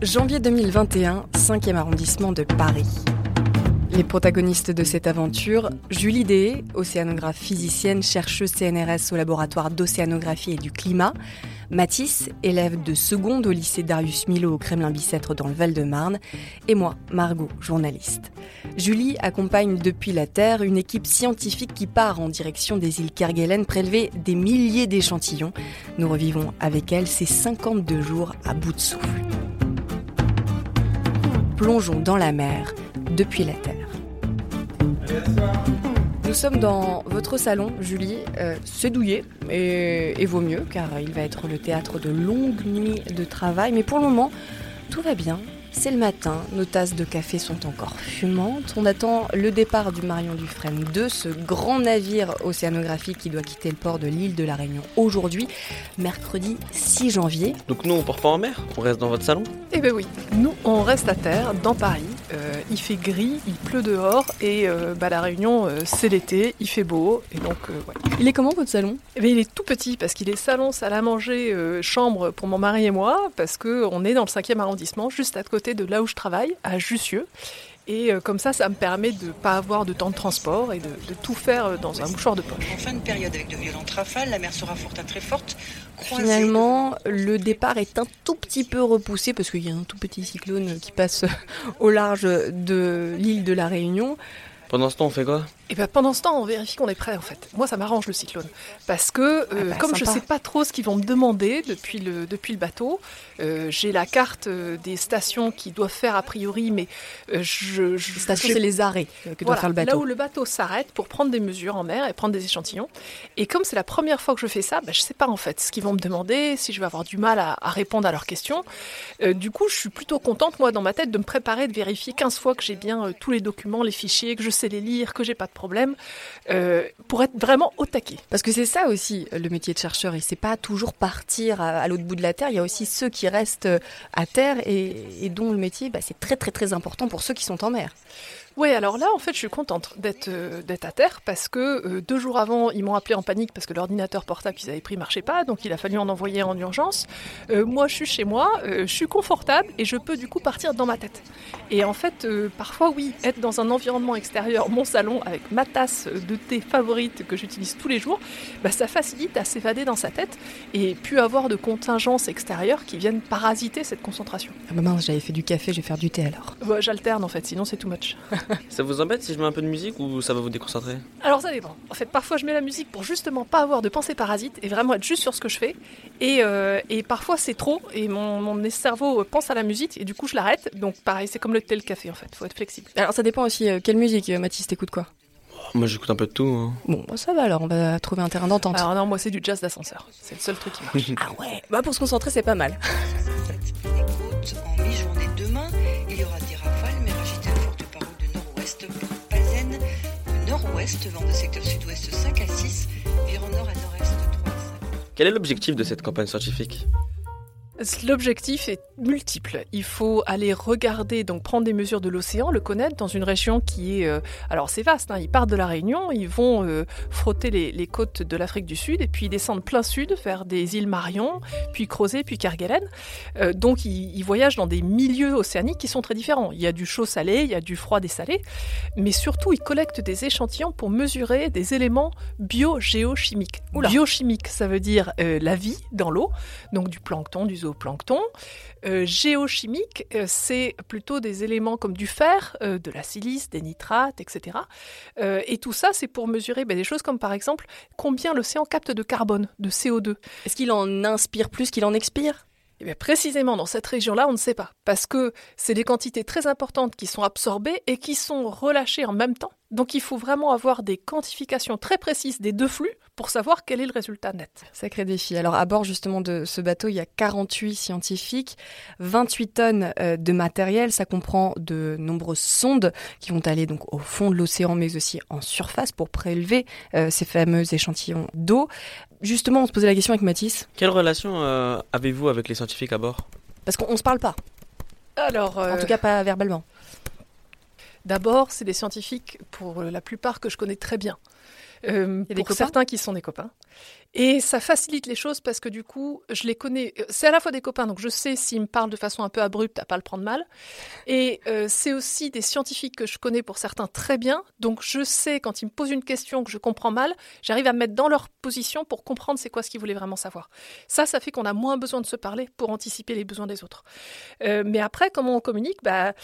Janvier 2021, 5e arrondissement de Paris. Les protagonistes de cette aventure, Julie Dehé, océanographe physicienne, chercheuse CNRS au laboratoire d'océanographie et du climat, Mathis, élève de seconde au lycée Darius Milo au Kremlin-Bicêtre dans le Val-de-Marne, et moi, Margot, journaliste. Julie accompagne depuis la Terre une équipe scientifique qui part en direction des îles Kerguelen prélever des milliers d'échantillons. Nous revivons avec elle ces 52 jours à bout de souffle. Plongeons dans la mer depuis la Terre. Nous sommes dans votre salon, Julie. Euh, c'est douillet et, et vaut mieux car il va être le théâtre de longues nuits de travail. Mais pour le moment, tout va bien. C'est le matin, nos tasses de café sont encore fumantes. On attend le départ du Marion Dufresne 2, ce grand navire océanographique qui doit quitter le port de l'île de la Réunion aujourd'hui, mercredi 6 janvier. Donc nous, on part pas en mer On reste dans votre salon? Eh ben oui, nous, on reste à terre, dans Paris. Euh, il fait gris, il pleut dehors, et euh, bah, la Réunion, euh, c'est l'été, il fait beau, et donc voilà. Il est comment votre salon? Eh il est tout petit, parce qu'il est salon, salle à manger, chambre pour mon mari et moi, parce qu'on est dans le 5e arrondissement, juste à côté de là où je travaille, à Jussieu. Et euh, comme ça, ça me permet de ne pas avoir de temps de transport et de, de tout faire euh, dans un mouchoir de poche. En fin de période, avec de violentes rafales, la mer sera forte à très forte. croisée Finalement, de- le départ est un tout petit peu repoussé parce qu'il y a un tout petit cyclone qui passe au large de l'île de la Réunion. Pendant ce temps, on fait quoi? Et ben pendant ce temps, on vérifie qu'on est prêt en fait. Moi, ça m'arrange le cyclone. Parce que, euh, Ah bah, comme je sympa. sais pas trop ce qu'ils vont me demander depuis le, depuis le bateau, euh, j'ai la carte euh, des stations qui doivent faire a priori, mais euh, je. je Les stations, c'est les arrêts que doit Voilà, faire le Là bateau. où le bateau s'arrête pour prendre des mesures en mer et prendre des échantillons. Et comme c'est la première fois que je fais ça, bah, je sais pas en fait ce qu'ils vont me demander, si je vais avoir du mal à, à répondre à leurs questions. Euh, du coup, je suis plutôt contente, moi, dans ma tête, de me préparer, de vérifier 15 fois que j'ai bien euh, tous les documents, les fichiers, que je sais les lire, que j'ai pas de problème, euh, pour être vraiment au taquet. Parce que c'est ça aussi euh, le métier de chercheur, et c'est pas toujours partir à, l'autre bout de la terre. Il y a aussi ceux qui restent euh, à terre et, et dont le métier, bah, c'est très très très important pour ceux qui sont en mer. Oui, alors là, en fait, je suis contente d'être euh, à terre parce que euh, deux jours avant, ils m'ont appelé en panique parce que l'ordinateur portable qu'ils avaient pris marchait pas, donc il a fallu en envoyer en urgence. Euh, moi, je suis chez moi, je suis confortable et je peux du coup partir dans ma tête. Et en fait, parfois, oui, être dans un environnement extérieur, mon salon, avec ma tasse de thé favorite que j'utilise tous les jours, bah, ça facilite à s'évader dans sa tête et puis avoir de contingences extérieures qui viennent parasiter cette concentration. Ah bah mince, j'avais fait du café, je vais faire du thé alors. Bah, J'alterne en fait, sinon c'est too much. Ça vous embête si je mets un peu de musique ou ça va vous déconcentrer Alors ça dépend. En fait, parfois je mets la musique pour justement pas avoir de pensée parasite et vraiment être juste sur ce que je fais. Et, euh, et parfois c'est trop et mon, mon cerveau pense à la musique et du coup je l'arrête. Donc pareil, c'est comme le thé, le café en fait. Faut être flexible. Alors ça dépend aussi, euh, quelle musique, euh, Mathis, t'écoutes quoi Moi, j'écoute un peu de tout. hein. Bon, bah, ça va alors, on va trouver un terrain d'entente. Alors non, moi c'est du jazz d'ascenseur. C'est le seul truc qui marche. Ah ouais Bah pour se concentrer, c'est pas mal. Au nord-ouest, vent de secteur sud-ouest 5 à 6, virant nord à nord-est 3 à 5. Quel est l'objectif de cette campagne scientifique? L'objectif est multiple. Il faut aller regarder, donc prendre des mesures de l'océan, le connaître dans une région qui est... euh, alors c'est vaste, hein, ils partent de la Réunion, ils vont euh, frotter les, les côtes de l'Afrique du Sud et puis ils descendent plein sud vers des îles Marion, puis Crozet, puis Kerguelen. Euh, donc ils, ils voyagent dans des milieux océaniques qui sont très différents. Il y a du chaud salé, il y a du froid des salés, mais surtout ils collectent des échantillons pour mesurer des éléments biogéochimiques. Biochimique, ça veut dire la vie dans l'eau, donc du plancton, du zooplancton. Euh, géochimique, euh, c'est plutôt des éléments comme du fer, euh, de la silice, des nitrates, etc. Et tout ça, c'est pour mesurer ben, des choses comme par exemple combien l'océan capte de carbone, de CO2. Est-ce qu'il en inspire plus qu'il en expire? Eh bien, précisément dans cette région-là, on ne sait pas. Parce que c'est des quantités très importantes qui sont absorbées et qui sont relâchées en même temps. Donc il faut vraiment avoir des quantifications très précises des deux flux pour savoir quel est le résultat net. Sacré défi. Alors à bord justement de ce bateau, il y a 48 scientifiques, 28 tonnes euh, de matériel, ça comprend de nombreuses sondes qui vont aller donc au fond de l'océan mais aussi en surface pour prélever euh, ces fameux échantillons d'eau. Justement, on se posait la question avec Mathis, Quelle relation euh, avez-vous avec les scientifiques à bord? Parce qu'on ne se parle pas, Alors, en euh, tout cas pas verbalement. D'abord, c'est des scientifiques, pour la plupart, que je connais très bien. Euh, Il y a des pour copains? certains qui sont des copains. Et ça facilite les choses parce que du coup, je les connais. euh, C'est à la fois des copains, donc je sais s'ils me parlent de façon un peu abrupte, à pas le prendre mal. Et euh, c'est aussi des scientifiques que je connais pour certains très bien. Donc je sais quand ils me posent une question que je comprends mal, j'arrive à me mettre dans leur position pour comprendre c'est quoi ce qu'ils voulaient vraiment savoir. Ça, ça fait qu'on a moins besoin de se parler pour anticiper les besoins des autres. Euh, mais après, comment on communique? Bah,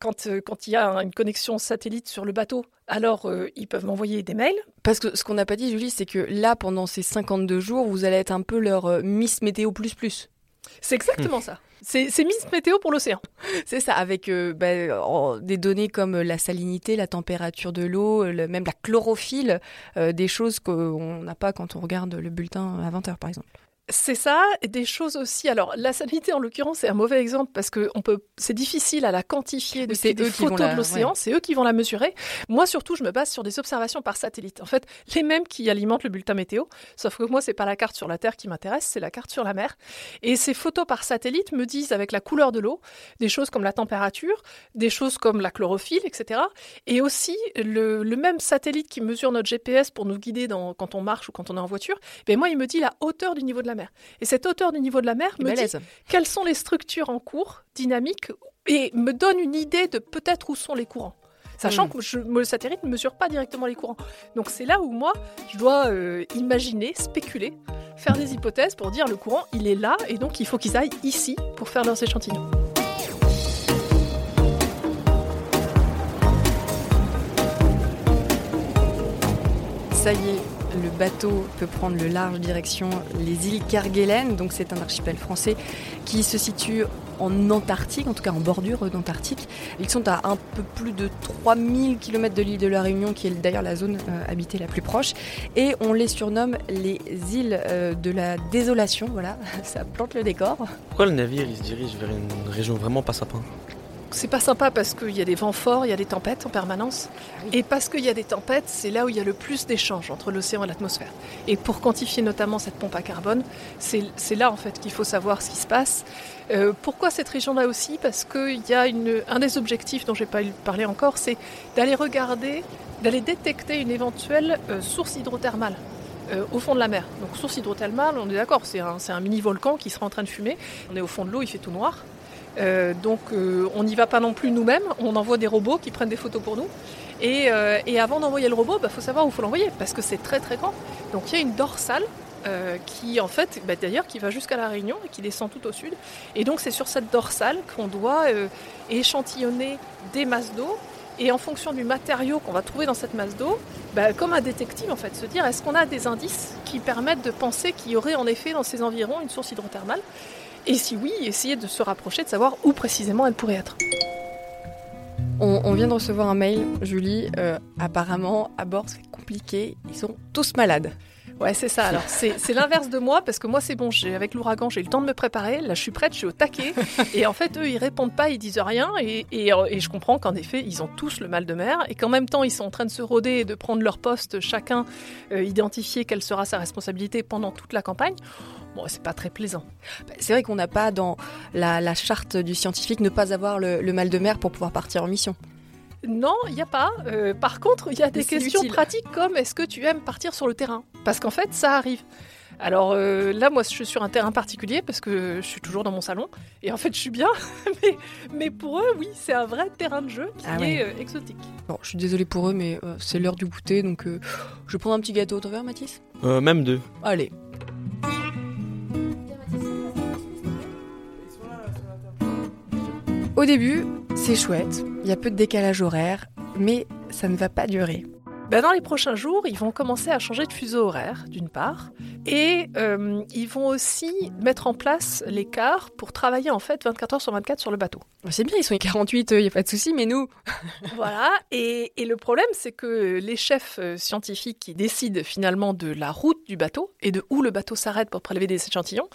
quand, quand il y a une connexion satellite sur le bateau, alors ils peuvent m'envoyer des mails. Parce que ce qu'on n'a pas dit, Julie, c'est que là, pendant ces 52 jours, vous allez être un peu leur euh, Miss Météo plus plus. C'est exactement ça. C'est Miss Météo pour l'océan. C'est ça, avec euh, bah, des données comme la salinité, la température de l'eau, le- même la chlorophylle, euh, des choses qu'on n'a pas quand on regarde le bulletin à 20h par exemple. C'est ça, et des choses aussi. Alors, la salinité, en l'occurrence, c'est un mauvais exemple parce que on peut, c'est difficile à la quantifier depuis c'est des photos la- de l'océan. ouais. C'est eux qui vont la mesurer. Moi, surtout, je me base sur des observations par satellite. En fait, les mêmes qui alimentent le bulletin météo. Sauf que moi, c'est pas la carte sur la Terre qui m'intéresse, c'est la carte sur la mer. Et ces photos par satellite me disent, avec la couleur de l'eau, des choses comme la température, des choses comme la chlorophylle, etc. Et aussi, le, le même satellite qui mesure notre GPS pour nous guider dans, quand on marche ou quand on est en voiture, ben moi, il me dit la hauteur du niveau de la mer. Et cette hauteur du niveau de la mer me dit quelles sont les structures en cours, dynamiques, et me donne une idée de peut-être où sont les courants. Sachant Mm. que je, le satellite ne mesure pas directement les courants. Donc c'est là où moi, je dois euh, imaginer, spéculer, faire des hypothèses pour dire le courant, il est là, et donc il faut qu'ils aillent ici pour faire leurs échantillons. Ça y est, le bateau peut prendre le large direction les îles Kerguelen, donc c'est un archipel français qui se situe en Antarctique, en tout cas en bordure d'Antarctique. Ils sont à un peu plus de 3000 km de l'île de la Réunion, qui est d'ailleurs la zone euh, habitée la plus proche, et on les surnomme les îles euh, de la désolation, voilà, ça plante le décor. Pourquoi le navire il se dirige vers une région vraiment pas sapin? C'est pas sympa parce qu'il y a des vents forts, il y a des tempêtes en permanence. Et parce qu'il y a des tempêtes, c'est là où il y a le plus d'échanges entre l'océan et l'atmosphère. Et pour quantifier notamment cette pompe à carbone, c'est là en fait qu'il faut savoir ce qui se passe. Euh, pourquoi cette région-là aussi? Parce qu'il y a une, un des objectifs dont j'ai pas eu parlé encore, c'est d'aller regarder, d'aller détecter une éventuelle euh, source hydrothermale. euh, au fond de la mer. Donc source hydrothermale, on est d'accord, c'est un, un mini-volcan qui sera en train de fumer. On est au fond de l'eau, il fait tout noir. Euh, donc euh, on n'y va pas non plus nous-mêmes, on envoie des robots qui prennent des photos pour nous. Et, euh, avant d'envoyer le robot, il faut savoir où faut l'envoyer, parce que c'est très très grand. Donc il y a une dorsale qui en fait, bah, d'ailleurs, qui va jusqu'à la Réunion et qui descend tout au sud. Et donc c'est sur cette dorsale qu'on doit échantillonner des masses d'eau. Et en fonction du matériau qu'on va trouver dans cette masse d'eau, bah, comme un détective en fait, se dire est-ce qu'on a des indices qui permettent de penser qu'il y aurait en effet dans ces environs une source hydrothermale? Et si oui, essayer de se rapprocher, de savoir où précisément elle pourrait être. On, on vient de recevoir un mail, Julie, euh, apparemment à bord c'est compliqué, ils sont tous malades. Ouais, c'est ça. Alors, c'est l'inverse de moi, parce que moi, c'est bon, j'ai- avec l'ouragan, j'ai eu le temps de me préparer. Là, je suis prête, je suis au taquet. Et en fait, eux, ils répondent pas, ils disent rien. Et, et, euh, et je comprends qu'en effet, ils ont tous le mal de mer. Et qu'en même temps, ils sont en train de se rôder et de prendre leur poste, chacun euh, identifier quelle sera sa responsabilité pendant toute la campagne. Bon, c'est pas très plaisant. Bah, C'est vrai qu'on n'a pas dans la, la charte du scientifique ne pas avoir le, le mal de mer pour pouvoir partir en mission. Non, il n'y a pas. Euh, par contre, il y a des questions utile. pratiques comme est-ce que tu aimes partir sur le terrain? Parce qu'en fait, ça arrive. Alors euh, là, moi, je suis sur un terrain particulier parce que je suis toujours dans mon salon. Et en fait, je suis bien. mais, mais pour eux, oui, c'est un vrai terrain de jeu qui Ah est ouais. euh, exotique. Bon, je suis désolée pour eux, mais euh, c'est l'heure du goûter, donc euh, je vais prendre un petit gâteau. T'en veux un, Mathis? Euh, Même deux. Allez. Au début, c'est chouette, il y a peu de décalage horaire, mais ça ne va pas durer. Ben, dans les prochains jours, ils vont commencer à changer de fuseau horaire, d'une part, et euh, ils vont aussi mettre en place l'écart pour travailler en fait 24 heures sur 24 sur le bateau. C'est bien, ils sont 48, il n'y a pas de souci, mais nous, Voilà, et, et le problème, c'est que les chefs euh, scientifiques qui décident finalement de la route du bateau et de où le bateau s'arrête pour prélever des échantillons,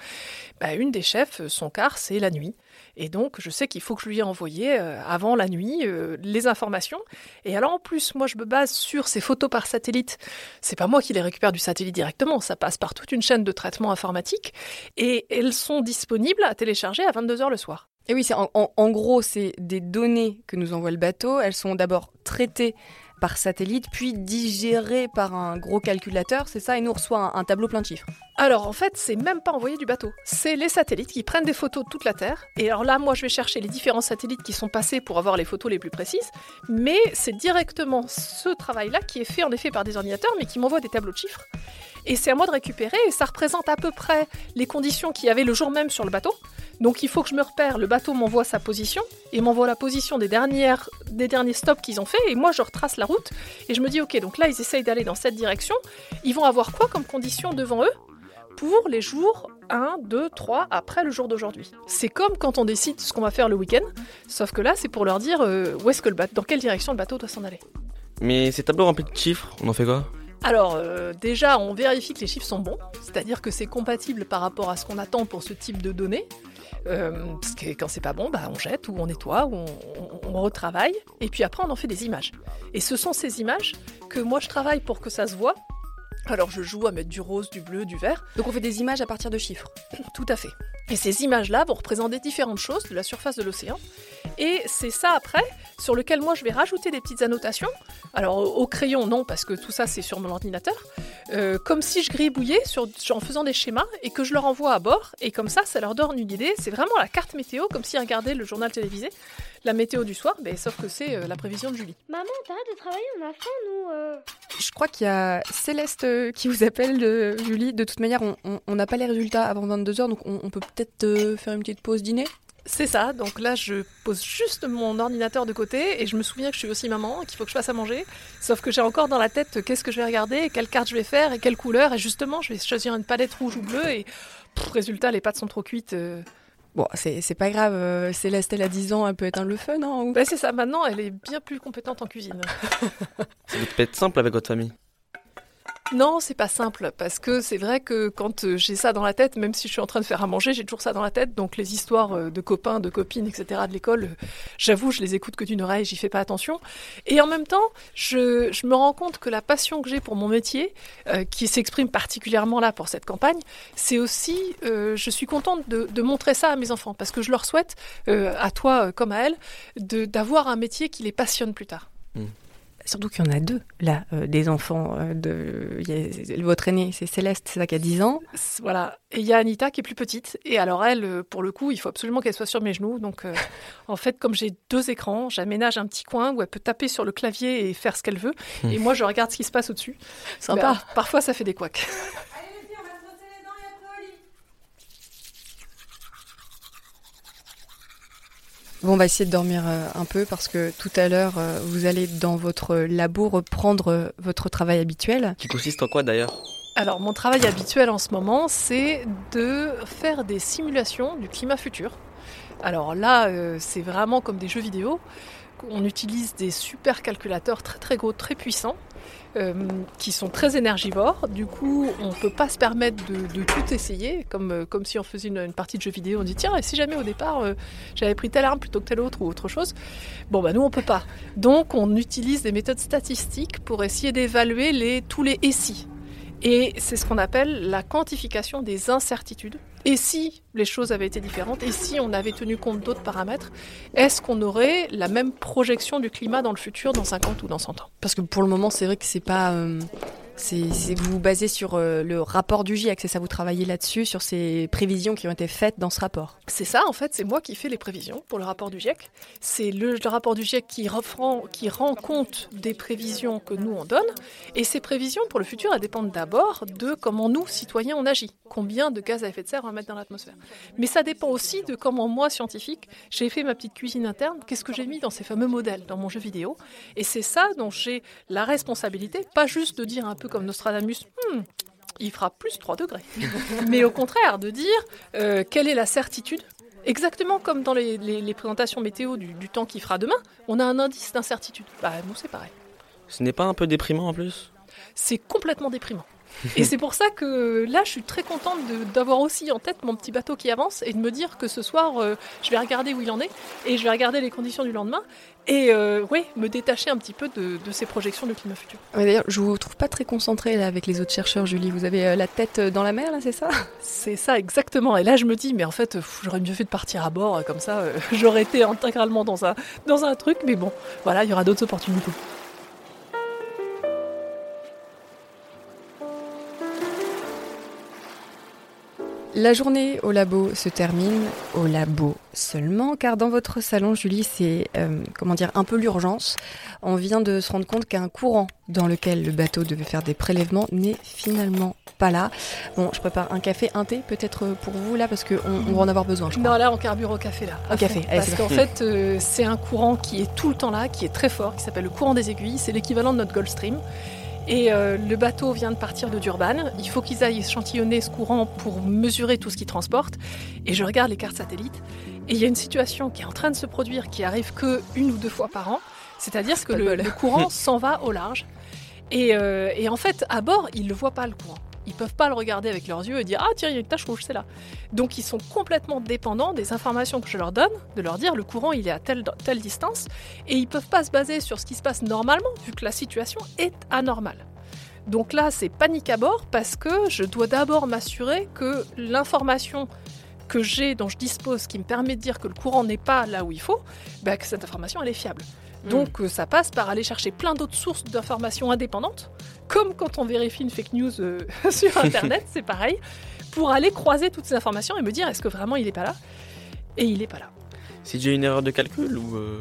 bah, une des chefs, euh, son quart, c'est la nuit. Et donc, je sais qu'il faut que je lui ai envoyé euh, avant la nuit euh, les informations. Et alors, en plus, moi, je me base sur ces photos par satellite. C'est pas moi qui les récupère du satellite directement, ça passe par toute une chaîne de traitement informatique. Et elles sont disponibles à télécharger à 22h le soir. Et oui, en, en- en gros, c'est des données que nous envoie le bateau. Elles sont d'abord traitées par satellite, puis digéré par un gros calculateur, c'est ça, et nous reçoit un, tableau plein de chiffres. Alors en fait, c'est même pas envoyé du bateau. C'est les satellites qui prennent des photos de toute la Terre. Et alors là, moi, je vais chercher les différents satellites qui sont passés pour avoir les photos les plus précises. Mais c'est directement ce travail-là qui est fait en effet par des ordinateurs, mais qui m'envoie des tableaux de chiffres. Et c'est à moi de récupérer. Et ça représente à peu près les conditions qu'il y avait le jour même sur le bateau. Donc il faut que je me repère. Le bateau m'envoie sa position et m'envoie la position des, dernières, des derniers stops qu'ils ont fait. Et moi, je retrace la route. Et je me dis, ok, donc là, ils essayent d'aller dans cette direction. Ils vont avoir quoi comme conditions devant eux pour les jours 1, 2, 3 après le jour d'aujourd'hui? C'est comme quand on décide ce qu'on va faire le week-end, sauf que là, c'est pour leur dire euh, où est-ce que le bateau, dans quelle direction le bateau doit s'en aller? Mais ces tableaux remplis de chiffres, on en fait quoi? Alors, euh, déjà, on vérifie que les chiffres sont bons, c'est-à-dire que c'est compatible par rapport à ce qu'on attend pour ce type de données. Euh, parce que quand c'est pas bon, bah, on jette ou on nettoie ou on, on- on retravaille. Et puis après, on en fait des images. Et ce sont ces images que moi je travaille pour que ça se voit. Alors je joue à mettre du rose, du bleu, du vert. Donc on fait des images à partir de chiffres. Tout à fait. Et ces images-là vont représenter différentes choses de la surface de l'océan. Et c'est ça après sur lequel moi je vais rajouter des petites annotations. Alors au au crayon non parce que tout ça c'est sur mon ordinateur. Euh, comme si je gribouillais sur, sur- en faisant des schémas et que je leur envoie à bord. Et comme ça, ça leur donne une idée. C'est vraiment la carte météo comme s'ils regardaient le journal télévisé. La météo du soir, mais sauf que c'est euh, la prévision de Julie. Maman, t'arrêtes de travailler, on a faim, nous. euh. Je crois qu'il y a Céleste qui vous appelle, euh, Julie. De toute manière, on- n'a pas les résultats avant 22h, donc on, on peut peut-être euh, faire une petite pause dîner. C'est ça, donc là je pose juste mon ordinateur de côté et je me souviens que je suis aussi maman, qu'il faut que je fasse à manger. Sauf que j'ai encore dans la tête euh, qu'est-ce que je vais regarder, quelle carte je vais faire et quelle couleur. Et justement, je vais choisir une palette rouge ou bleue et pff, résultat, les pâtes sont trop cuites. euh. Bon, c'est c'est pas grave, euh, Céleste, elle a 10 ans, elle peut éteindre le feu, non ou- Bah, c'est ça, maintenant elle est bien plus compétente en cuisine. Ça peut être simple avec votre famille. Non, c'est pas simple parce que c'est vrai que quand euh, j'ai ça dans la tête, même si je suis en train de faire à manger, j'ai toujours ça dans la tête. Donc les histoires euh, de copains, de copines, etc. de l'école, euh, j'avoue, je les écoute que d'une oreille, j'y fais pas attention. Et en même temps, je, me rends compte que la passion que j'ai pour mon métier, qui s'exprime particulièrement là pour cette campagne, c'est aussi, je suis contente de, montrer ça à mes enfants parce que je leur souhaite, à toi comme à elle, d'avoir un métier qui les passionne plus tard. Surtout qu'il y en a deux, là, euh, des enfants. euh, de... il y a- Votre aîné, c'est Céleste, c'est ça qui a 10 ans. Voilà. Et il y a Anita qui est plus petite. Et alors elle, euh, pour le coup, il faut absolument qu'elle soit sur mes genoux. Donc euh, en fait, comme j'ai deux écrans, j'aménage un petit coin où elle peut taper sur le clavier et faire ce qu'elle veut. Et moi, je regarde ce qui se passe au-dessus. Sympa. Euh, parfois, ça fait des couacs. Bon, on va essayer de dormir euh, un peu parce que tout à l'heure, euh, vous allez dans votre labo reprendre euh, votre travail habituel. Qui consiste en quoi d'ailleurs? Alors, mon travail habituel en ce moment, c'est de faire des simulations du climat futur. Alors là, c'est vraiment comme des jeux vidéo. On utilise des super calculateurs très très gros, très puissants, euh, qui sont très énergivores. Du coup, on ne peut pas se permettre de, tout essayer, comme, euh, comme si on faisait une, partie de jeu vidéo. On dit tiens, et si jamais au départ euh, j'avais pris telle arme plutôt que telle autre ou autre chose. Bon, bah nous on peut pas. Donc on utilise des méthodes statistiques pour essayer d'évaluer tous les et si. Et c'est ce qu'on appelle la quantification des incertitudes. Et si les choses avaient été différentes, et si on avait tenu compte d'autres paramètres, est-ce qu'on aurait la même projection du climat dans le futur, dans 50 ou dans 100 ans? Parce que pour le moment, c'est vrai que c'est pas. euh, c'est vous vous basez sur euh, le rapport du GIEC, c'est ça, vous travaillez là-dessus, sur ces prévisions qui ont été faites dans ce rapport? C'est ça, en fait, c'est moi qui fais les prévisions pour le rapport du GIEC. C'est le, rapport du GIEC qui, qui rend compte des prévisions que nous on donne. Et ces prévisions pour le futur, elles dépendent d'abord de comment nous, citoyens, on agit. Combien de gaz à effet de serre on va mettre dans l'atmosphère. Mais ça dépend aussi de comment moi, scientifique, j'ai fait ma petite cuisine interne. Qu'est-ce que j'ai mis dans ces fameux modèles, dans mon jeu vidéo. Et c'est ça dont j'ai la responsabilité, pas juste de dire un peu comme Nostradamus, Hmm, il fera plus 3 degrés. Mais au contraire, de dire euh, quelle est la certitude? Exactement comme dans les, les- les présentations météo du, du temps qui fera demain, on a un indice d'incertitude. Bah, nous, c'est pareil. Ce n'est pas un peu déprimant en plus? C'est complètement déprimant. Et c'est pour ça que là, je suis très contente d'avoir aussi en tête mon petit bateau qui avance et de me dire que ce soir, euh, je vais regarder où il en est et je vais regarder les conditions du lendemain et euh, ouais, me détacher un petit peu de, de ces projections de climat futur. Ouais, D'ailleurs, je vous trouve pas très concentré là avec les autres chercheurs, Julie. Vous avez euh, la tête dans la mer, là, c'est ça? C'est ça exactement. Et là, je me dis, mais en fait, j'aurais mieux fait de partir à bord, comme ça, euh, j'aurais été intégralement dans un, dans un truc. Mais bon, voilà, il y aura d'autres opportunités. La journée au labo se termine au labo seulement, car dans votre salon, Julie, c'est euh, comment dire un peu l'urgence. On vient de se rendre compte qu'un courant dans lequel le bateau devait faire des prélèvements n'est finalement pas là. Bon, je prépare un café, un thé peut-être pour vous là, parce qu'on on va en avoir besoin. Je crois. Non, là, on carbure au café là. Au à café, allez, Parce qu'en fait, euh, c'est un courant qui est tout le temps là, qui est très fort, qui s'appelle le courant des aiguilles. C'est l'équivalent de notre Gulf Stream. Et euh, le bateau vient de partir de Durban. Il faut qu'ils aillent échantillonner ce courant pour mesurer tout ce qu'ils transportent. Et je regarde les cartes satellites. Et il y a une situation qui est en train de se produire qui arrive que une ou deux fois par an. C'est-à-dire que le, courant s'en va au large. Et, euh, et en fait, à bord, ils ne le voient pas le courant. Ils peuvent pas le regarder avec leurs yeux et dire Ah, tiens, il y a une tache rouge, c'est là. Donc, ils sont complètement dépendants des informations que je leur donne, de leur dire le courant, il est à telle, telle distance. Et ils peuvent pas se baser sur ce qui se passe normalement, vu que la situation est anormale. Donc là, c'est panique à bord parce que je dois d'abord m'assurer que l'information que j'ai, dont je dispose, qui me permet de dire que le courant n'est pas là où il faut, bah, que cette information, elle est fiable. Donc euh, ça passe par aller chercher plein d'autres sources d'informations indépendantes, comme quand on vérifie une fake news euh, sur Internet, c'est pareil, pour aller croiser toutes ces informations et me dire est-ce que vraiment il n'est pas là? Et il n'est pas là. Si j'ai une erreur de calcul ou. euh,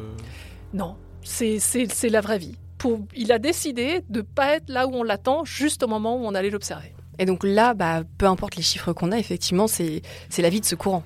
Non, c'est c'est- c'est la vraie vie. Pour, il a décidé de pas être là où on l'attend, juste au moment où on allait l'observer. Et donc là, bah, peu importe les chiffres qu'on a, effectivement, c'est c'est la vie de ce courant.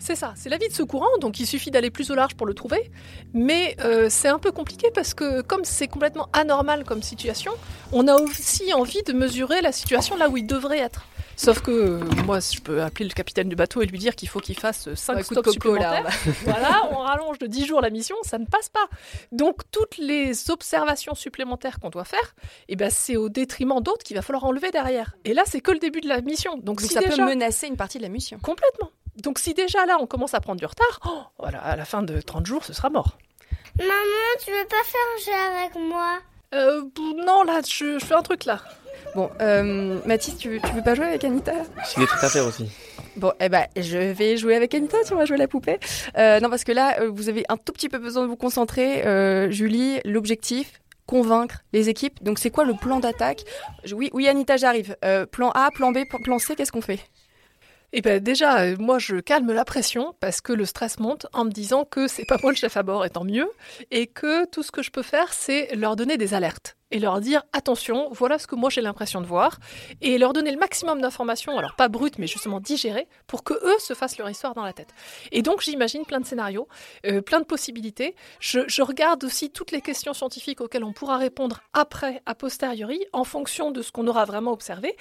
C'est ça, c'est la vie de ce courant, donc il suffit d'aller plus au large pour le trouver. Mais euh, c'est un peu compliqué parce que comme c'est complètement anormal comme situation, on a aussi envie de mesurer la situation là où il devrait être. Sauf que euh, moi, je peux appeler le capitaine du bateau et lui dire qu'il faut qu'il fasse 5 Ouais, coup de stops là, supplémentaires. voilà, on rallonge de 10 jours la mission, ça ne passe pas. Donc toutes les observations supplémentaires qu'on doit faire, eh ben, c'est au détriment d'autres qu'il va falloir enlever derrière. Et là, c'est que le début de la mission. Donc, Donc si ça déjà... peut menacer une partie de la mission. Complètement. Donc si déjà là on commence à prendre du retard, oh, voilà, à la fin de 30 jours ce sera mort. Maman, tu veux pas faire un jeu avec moi? Euh, non là, je, je fais un truc là. Bon, euh, Mathis, tu, veux- tu veux pas jouer avec Anita? J'ai des trucs à faire aussi. Bon, eh ben, je vais jouer avec Anita, tu vas jouer la poupée. Euh, non, parce que là, vous avez un tout petit peu besoin de vous concentrer. Euh, Julie, l'objectif, convaincre les équipes. Donc, c'est quoi le plan d'attaque? Oui, oui, Anita, j'arrive. Euh, plan A, plan B, plan C, qu'est-ce qu'on fait? Et ben déjà, euh, moi je calme la pression parce que le stress monte en me disant que c'est pas moi le chef à bord, et tant mieux, et que tout ce que je peux faire, c'est leur donner des alertes et leur dire attention, voilà ce que moi j'ai l'impression de voir, et leur donner le maximum d'informations, alors pas brutes, mais justement digérées, pour que eux se fassent leur histoire dans la tête. Et donc j'imagine plein de scénarios, euh, plein de possibilités. Je, regarde aussi toutes les questions scientifiques auxquelles on pourra répondre après, a posteriori, en fonction de ce qu'on aura vraiment observé.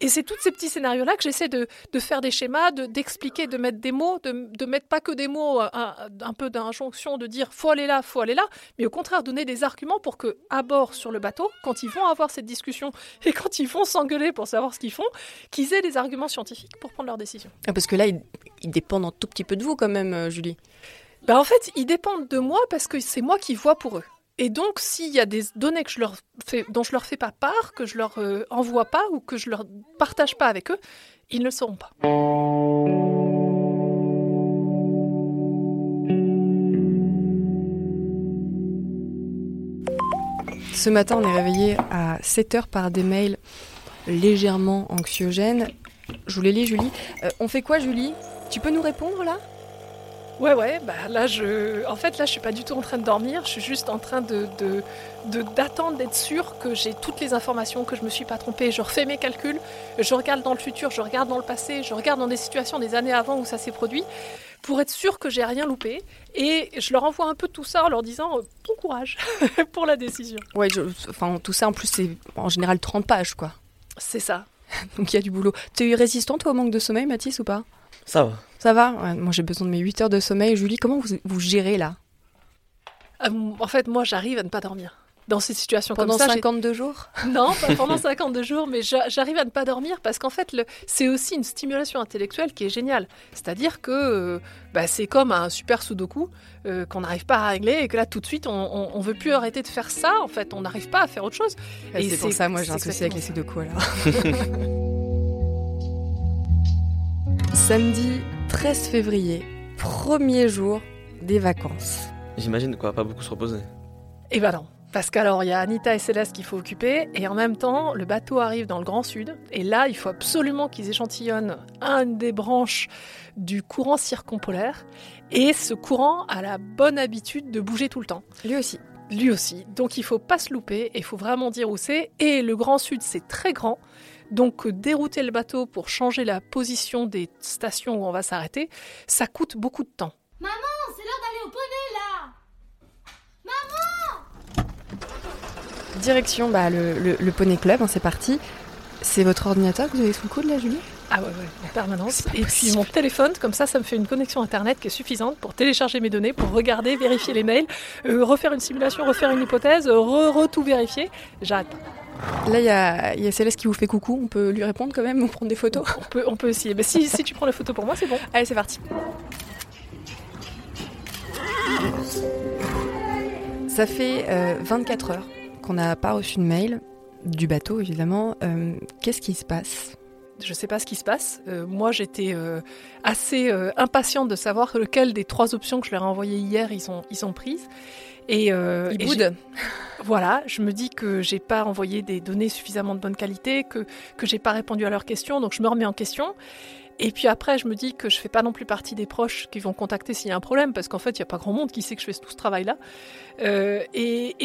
Et c'est tous ces petits scénarios-là que j'essaie de, faire des schémas, de- d'expliquer, de, mettre des mots, de, de mettre pas que des mots, un, un- un peu d'injonction, de dire faut aller là, faut aller là, mais au contraire donner des arguments pour que à bord sur le bateau, quand ils vont avoir cette discussion et quand ils vont s'engueuler pour savoir ce qu'ils font, qu'ils aient des arguments scientifiques pour prendre leurs décisions. Ah, Parce que là, ils, ils dépendent un tout petit peu de vous quand même, euh, Julie. Ben, en fait, ils dépendent de moi parce que c'est moi qui vois pour eux. Et donc, s'il y a des données que je leur fais, dont je leur fais pas part, que je leur euh, envoie pas ou que je leur partage pas avec eux, ils ne le sauront pas. Ce matin, on est réveillé à 7 heures par des mails légèrement anxiogènes. Je vous les lis, Julie. Euh, on fait quoi, Julie? Tu peux nous répondre là? Ouais, ouais, bah là, je... en fait, là, je suis pas du tout en train de dormir, je suis juste en train de, d'attendre d'être sûr que j'ai toutes les informations, que je me suis pas trompée. Je refais mes calculs, je regarde dans le futur, je regarde dans le passé, je regarde dans des situations des années avant où ça s'est produit, pour être sûr que j'ai rien loupé. Et je leur envoie un peu tout ça en leur disant euh, bon courage pour la décision. Ouais, je- enfin, tout ça en plus, c'est en général 30 pages, quoi. C'est ça. Donc il y a du boulot. T'es eu résistant, toi, au manque de sommeil, Mathis, ou pas? Ça va. Ça va? Ouais, Moi, j'ai besoin de mes 8 heures de sommeil. Julie, comment vous, vous gérez là? Euh, en fait, moi, j'arrive à ne pas dormir. Dans ces situations Pendant comme ça, j'ai- 52 jours Non, pas pendant 52 jours, mais j'a- j'arrive à ne pas dormir parce qu'en fait, le- c'est aussi une stimulation intellectuelle qui est géniale. C'est-à-dire que euh, bah, c'est comme un super sudoku euh, qu'on n'arrive pas à régler et que là, tout de suite, on, on, on veut plus arrêter de faire ça. En fait, on n'arrive pas à faire autre chose. Et Et c'est pour ça, moi, j'ai un souci avec les sudoku alors. Samedi 13 février, premier jour des vacances. J'imagine quoi, pas beaucoup se reposer. Et ben non. Parce qu'alors, il y a Anita et Céleste qu'il faut occuper, et en même temps, le bateau arrive dans le Grand Sud, et là, il faut absolument qu'ils échantillonnent un des branches du courant circumpolaire, et ce courant a la bonne habitude de bouger tout le temps. Lui aussi. Lui aussi. Donc il faut pas se louper, et il faut vraiment dire où c'est, et le Grand Sud, c'est très grand, donc dérouter le bateau pour changer la position des stations où on va s'arrêter, ça coûte beaucoup de temps. Maman, c'est l'heure d'aller au poney là Direction bah, le, le- le Poney Club, hein, c'est parti. C'est votre ordinateur que vous avez sous le coude là, Julie? Ah ouais, ouais, en permanence. Et puis mon téléphone, comme ça, ça me fait une connexion internet qui est suffisante pour télécharger mes données, pour regarder, vérifier les mails, euh, refaire une simulation, refaire une hypothèse, euh, re, re tout vérifier. J'arrête pas. Là, il y a, il y a Céleste qui vous fait coucou. On peut lui répondre quand même, on prend des photos? On peut, on peut essayer. Mais si, si tu prends les photos pour moi, c'est bon. Allez, c'est parti. Ça fait euh, 24 heures qu'on n'a pas reçu de mail du bateau, évidemment. Euh, Qu'est-ce qui se passe? Je sais pas ce qui se passe. Euh, moi, j'étais euh, assez euh, impatiente de savoir lequel des trois options que je leur ai envoyées hier, ils ont, ils ont prises. Et, euh, Il et boude. j'ai- Voilà, je me dis que j'ai pas envoyé des données suffisamment de bonne qualité, que que j'ai pas répondu à leurs questions, donc je me remets en question. Et puis après, je me dis que je fais pas non plus partie des proches qui vont contacter s'il y a un problème, parce qu'en fait, il y a pas grand monde qui sait que je fais tout ce travail-là. Euh, et,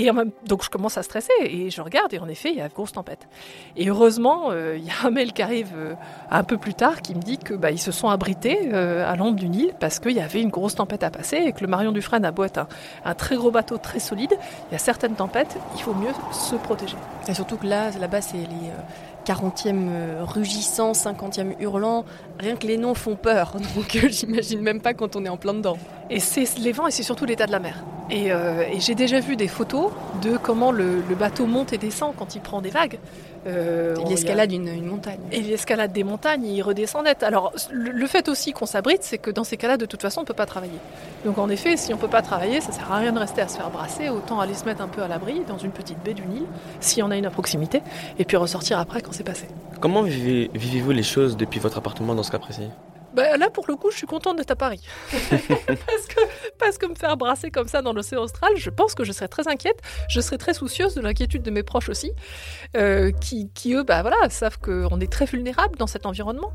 donc je commence à stresser et je regarde et en effet, il y a une grosse tempête. Et heureusement, euh, il y a un mail qui arrive euh, un peu plus tard qui me dit que bah, ils se sont abrités à l'ombre du Nil parce qu'il y avait une grosse tempête à passer et que le Marion Dufresne a beau un, très gros bateau très solide, il y a certaines tempêtes, il faut mieux se protéger. Et surtout que là, là-bas, c'est les 40e euh, rugissants, 50e hurlants. Rien que les noms font peur. Donc euh, j'imagine même pas quand on est en plein dedans. Et c'est les vents et c'est surtout l'état de la mer. Et, euh, j'ai déjà vu des photos de comment le bateau monte et descend quand il prend des vagues. Euh, Il a- escalade une, une montagne. Et il escalade des montagnes, il redescendait. Alors, le, le fait aussi qu'on s'abrite, c'est que dans ces cas-là, de toute façon, on ne peut pas travailler. Donc, en effet, si on ne peut pas travailler, ça sert à rien de rester à se faire brasser. Autant aller se mettre un peu à l'abri dans une petite baie du Nil, s'il y en a une à proximité, et puis ressortir après quand c'est passé. Comment vivez- vivez-vous les choses depuis votre appartement dans ce cas précis? Bah, là, pour le coup, je suis contente d'être à Paris. parce, que, parce que me faire brasser comme ça dans l'océan austral, je pense que je serais très inquiète. Je serais très soucieuse de l'inquiétude de mes proches aussi, euh, qui, qui, eux, bah, voilà, savent qu'on est très vulnérable dans cet environnement.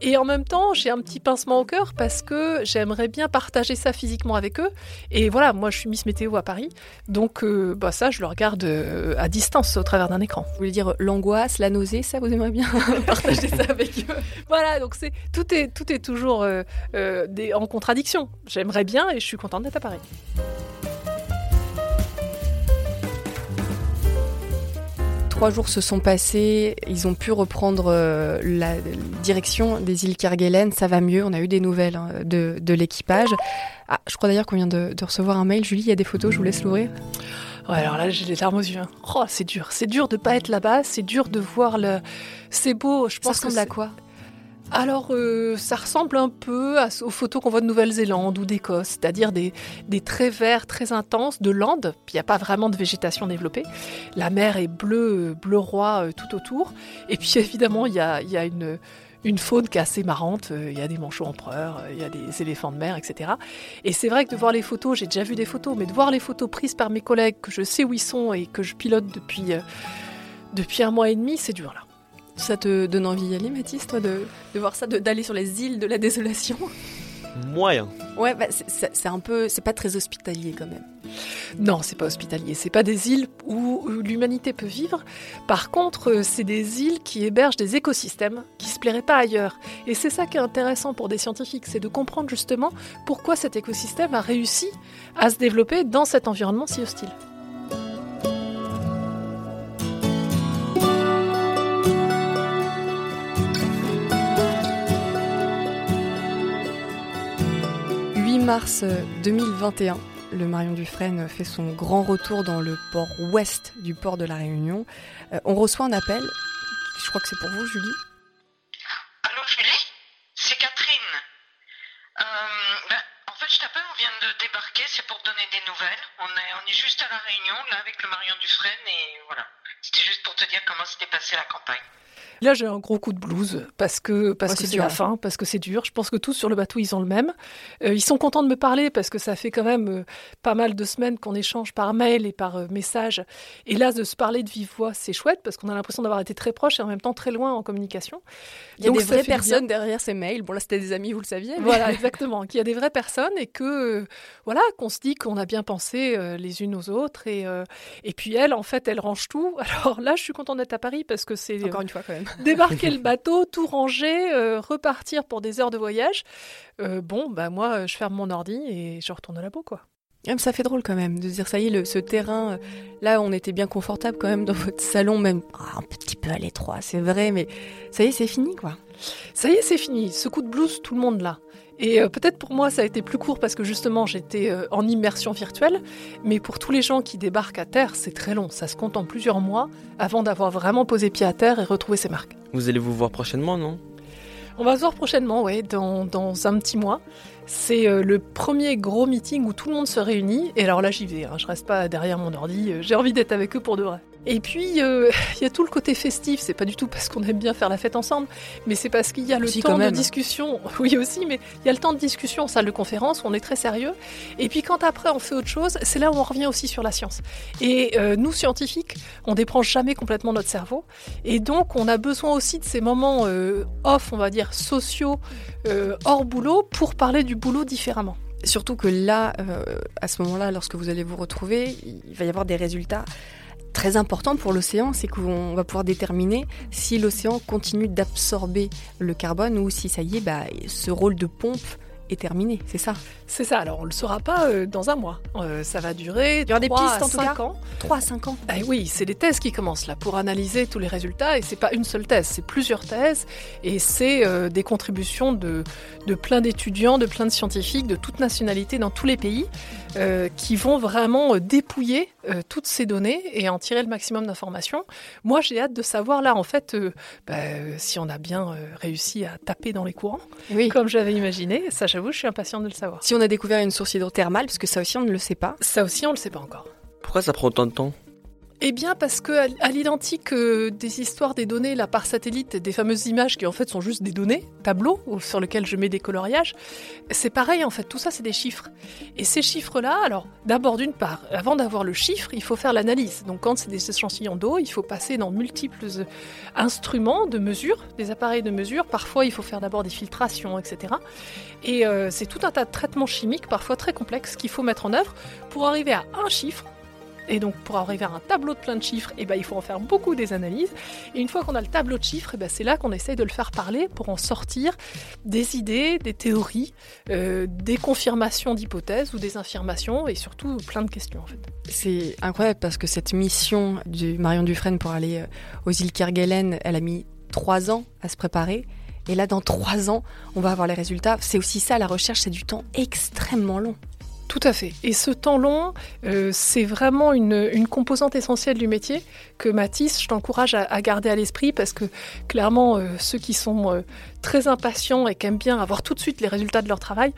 Et en même temps, j'ai un petit pincement au cœur parce que j'aimerais bien partager ça physiquement avec eux. Et voilà, moi, je suis Miss Météo à Paris. Donc, euh, bah, ça, je le regarde euh, à distance au travers d'un écran. Vous voulez dire l'angoisse, la nausée, ça vous aimeriez bien partager ça avec eux Voilà, donc c'est tout est tout est toujours euh, euh, des- en contradiction. J'aimerais bien et je suis contente d'être à Paris. Trois jours se sont passés, ils ont pu reprendre euh, la direction des îles Kerguelen, ça va mieux, on a eu des nouvelles hein, de, de l'équipage. Ah, je crois d'ailleurs qu'on vient de, de recevoir un mail, Julie, il y a des photos, je vous laisse l'ouvrir. Ouais, alors là, j'ai les larmes aux yeux. hein. Oh, c'est dur, c'est dur de pas être là-bas, c'est dur de voir le. C'est beau, je Ça pense que ressemble à quoi? Alors, euh, ça ressemble un peu aux photos qu'on voit de Nouvelle-Zélande ou d'Écosse, c'est-à-dire des, des traits verts très intenses de landes, il n'y a pas vraiment de végétation développée. La mer est bleue, bleu roi euh, tout autour. Et puis évidemment, il y a, y a une, une faune qui est assez marrante. Euh, Il y a des manchots empereurs, euh, il y a des éléphants de mer, etc. Et c'est vrai que de voir les photos, j'ai déjà vu des photos, mais de voir les photos prises par mes collègues, que je sais où ils sont et que je pilote depuis, euh, depuis un mois et demi, c'est dur là. Ça te donne envie d'y aller, Mathis, toi, de, de voir ça, d'aller sur les îles de la désolation? Moyen. Ouais, bah, c'est un peu, c'est pas très hospitalier quand même. Non, c'est pas hospitalier. C'est pas des îles où, où l'humanité peut vivre. Par contre, euh, c'est des îles qui hébergent des écosystèmes qui se plairaient pas ailleurs. Et c'est ça qui est intéressant pour des scientifiques, c'est de comprendre justement pourquoi cet écosystème a réussi à se développer dans cet environnement si hostile. Mars 2021, le Marion Dufresne fait son grand retour dans le port ouest du port de la Réunion. Euh, on reçoit un appel, je crois que c'est pour vous, Julie. Allô Julie? C'est Catherine. Euh, ben, en fait, je t'appelle, on vient de débarquer, c'est pour donner des nouvelles. On est, on est juste à la réunion, là, avec le Marion Dufresne, et voilà. C'était juste pour te dire comment s'était passée la campagne. Là, j'ai un gros coup de blues parce que parce Ouais, que c'est la fin, parce que c'est dur. Je pense que tous sur le bateau, ils ont le même. Euh, ils sont contents de me parler parce que ça fait quand même euh, pas mal de semaines qu'on échange par mail et par euh, message. Et là, de se parler de vive voix, c'est chouette parce qu'on a l'impression d'avoir été très proches et en même temps très loin en communication. Il y a Donc, des vraies bien. personnes derrière ces mails. Bon, là, c'était des amis, vous le saviez. mais- Voilà, exactement. Qu'il y a des vraies personnes et que voilà, qu'on se dit qu'on a bien pensé les unes aux autres et et puis elle, en fait, elle range tout. Alors là, je suis contente d'être à Paris parce que c'est Encore une fois, quand même. débarquer le bateau, tout ranger, euh, repartir pour des heures de voyage. Euh, bon, bah moi, je ferme mon ordi et je retourne au labo, quoi. Même ça fait drôle quand même de se dire ça y est, le, ce terrain, euh, là on était bien confortable quand même dans votre salon, même ah, un petit peu à l'étroit, c'est vrai, mais ça y est, c'est fini quoi. Ça y est, c'est fini. Ce coup de blues, tout le monde l'a. Et euh, peut-être pour moi, ça a été plus court parce que justement, j'étais euh, en immersion virtuelle. Mais pour tous les gens qui débarquent à terre, c'est très long. Ça se compte en plusieurs mois avant d'avoir vraiment posé pied à terre et retrouvé ses marques. Vous allez vous voir prochainement, non? On va se voir prochainement, ouais, dans, dans un petit mois. C'est euh, le premier gros meeting où tout le monde se réunit. Et alors là, j'y vais. hein. Je reste pas derrière mon ordi. J'ai envie d'être avec eux pour de vrai. Et puis, euh, il y a tout le côté festif. C'est pas du tout parce qu'on aime bien faire la fête ensemble, mais c'est parce qu'il y a le temps de discussion. Oui, aussi, mais il y a le temps de discussion en salle de conférence où on est très sérieux. Et puis, quand après on fait autre chose, c'est là où on revient aussi sur la science. Et euh, nous, scientifiques, on débranche jamais complètement notre cerveau. Et donc, on a besoin aussi de ces moments euh, off, on va dire, sociaux, hors boulot, pour parler du boulot différemment. Surtout que là, à ce moment-là, lorsque vous allez vous retrouver, il va y avoir des résultats très importants pour l'océan, c'est qu'on va pouvoir déterminer si l'océan continue d'absorber le carbone ou si ça y est, bah, ce rôle de pompe est terminé, c'est ça. C'est ça, alors on le saura pas euh, dans un mois. Euh, ça va durer Il y aura des pistes, à en tout cinq cas. ans. 3 à 5 ans. Eh oui, c'est des thèses qui commencent là pour analyser tous les résultats et c'est pas une seule thèse, c'est plusieurs thèses et c'est euh, des contributions de, de plein d'étudiants, de plein de scientifiques de toutes nationalités dans tous les pays euh, qui vont vraiment euh, dépouiller euh, toutes ces données et en tirer le maximum d'informations. Moi, j'ai hâte de savoir là en fait euh, bah, si on a bien euh, réussi à taper dans les courants Oui. comme j'avais imaginé. Ça, j'avoue, je suis impatiente de le savoir. Si on a découvert une source hydrothermale, parce que ça aussi on ne le sait pas, Ça aussi, on le sait pas encore. Pourquoi ça prend autant de temps? Eh bien, parce que à l'identique euh, des histoires des données par satellite, des fameuses images qui en fait sont juste des données, tableaux sur lesquels je mets des coloriages, c'est pareil en fait. Tout ça, c'est des chiffres. Et ces chiffres-là, alors d'abord d'une part, avant d'avoir le chiffre, il faut faire l'analyse. Donc quand c'est des échantillons d'eau, il faut passer dans multiples euh, instruments de mesure, des appareils de mesure. Parfois, il faut faire d'abord des filtrations, etc. Et euh, c'est tout un tas de traitements chimiques, parfois très complexes, qu'il faut mettre en œuvre pour arriver à un chiffre. Et donc, pour arriver à un tableau de plein de chiffres, eh ben, il faut en faire beaucoup des analyses. Et une fois qu'on a le tableau de chiffres, eh ben, c'est là qu'on essaye de le faire parler pour en sortir des idées, des théories, euh, des confirmations d'hypothèses ou des affirmations et surtout plein de questions en fait. c'est incroyable parce que cette mission de Marion Dufresne pour aller euh, aux îles Kerguelen, elle a mis trois ans à se préparer. Et là, dans trois ans, on va avoir les résultats. C'est aussi ça, la recherche, c'est du temps extrêmement long. Tout à fait. Et ce temps long, euh, c'est vraiment une, une composante essentielle du métier que Mathis, je t'encourage à, à garder à l'esprit parce que clairement, euh, ceux qui sont euh, très impatients et qui aiment bien avoir tout de suite les résultats de leur travail,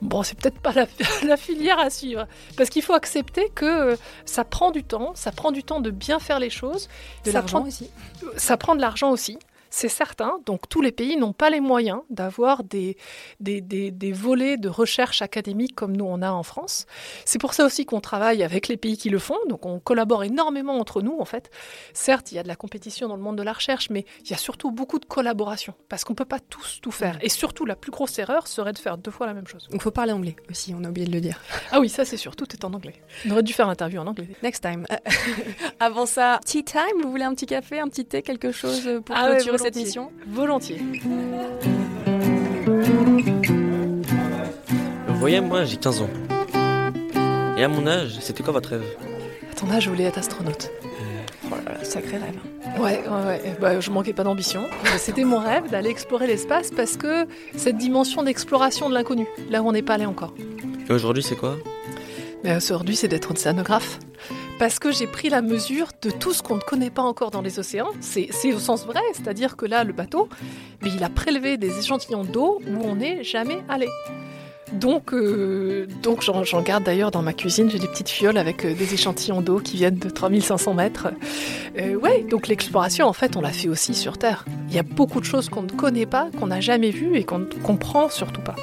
bon, c'est peut-être pas la, la filière à suivre. Parce qu'il faut accepter que ça prend du temps, ça prend du temps de bien faire les choses, De Ça l'argent prend- aussi. ça prend de l'argent aussi. C'est certain, donc tous les pays n'ont pas les moyens d'avoir des, des, des, des volets de recherche académique comme nous on a en France. C'est pour ça aussi qu'on travaille avec les pays qui le font, donc on collabore énormément entre nous en fait. Certes, il y a de la compétition dans le monde de la recherche, mais il y a surtout beaucoup de collaboration, parce qu'on ne peut pas tous tout faire. Et surtout, la plus grosse erreur serait de faire deux fois la même chose. Donc, faut parler anglais aussi, on a oublié de le dire. Ah oui, ça c'est sûr, tout est en anglais. On aurait dû faire l'interview en anglais. Next time. Avant ça, tea time, vous voulez un petit café, un petit thé, quelque chose pour Ah ouais, clôturer cette volontiers. mission Volontiers. Vous voyez, moi, j'ai 15 ans. Et à mon âge, c'était quoi votre rêve? À ton âge, je voulais être astronaute. Oh là là, sacré rêve. Ouais, ouais, ouais. Bah, je manquais pas d'ambition. Euh, C'était mon rêve d'aller explorer l'espace parce que cette dimension d'exploration de l'inconnu, là où on n'est pas allé encore. Et aujourd'hui, c'est quoi? Mais aujourd'hui, c'est d'être océanographe. Parce que j'ai pris la mesure de tout ce qu'on ne connaît pas encore dans les océans. C'est au sens vrai, c'est-à-dire que là, le bateau, mais il a prélevé des échantillons d'eau où on n'est jamais allé. Donc, euh, donc j'en garde d'ailleurs dans ma cuisine. J'ai des petites fioles avec euh, des échantillons d'eau qui viennent de 3500 mètres. Euh, ouais, donc l'exploration, en fait, on l'a fait aussi sur Terre. Il y a beaucoup de choses qu'on ne connaît pas, qu'on n'a jamais vues et qu'on ne comprend surtout pas.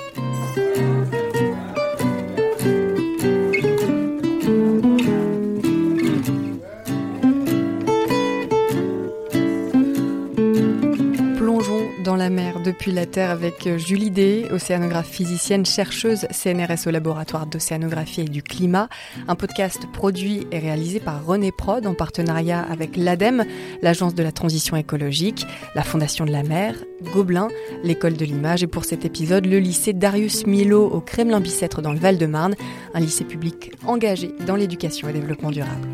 La mer depuis la Terre avec euh, Julie Dé, océanographe physicienne, chercheuse CNRS au laboratoire d'océanographie et du climat. Un podcast produit et réalisé par René Prod en partenariat avec l'ADEME, l'Agence de la transition écologique, la Fondation de la mer, Gobelin, l'école de l'image et pour cet épisode, le lycée Darius Milo au Kremlin-Bicêtre dans le Val-de-Marne, un lycée public engagé dans l'éducation et développement durable.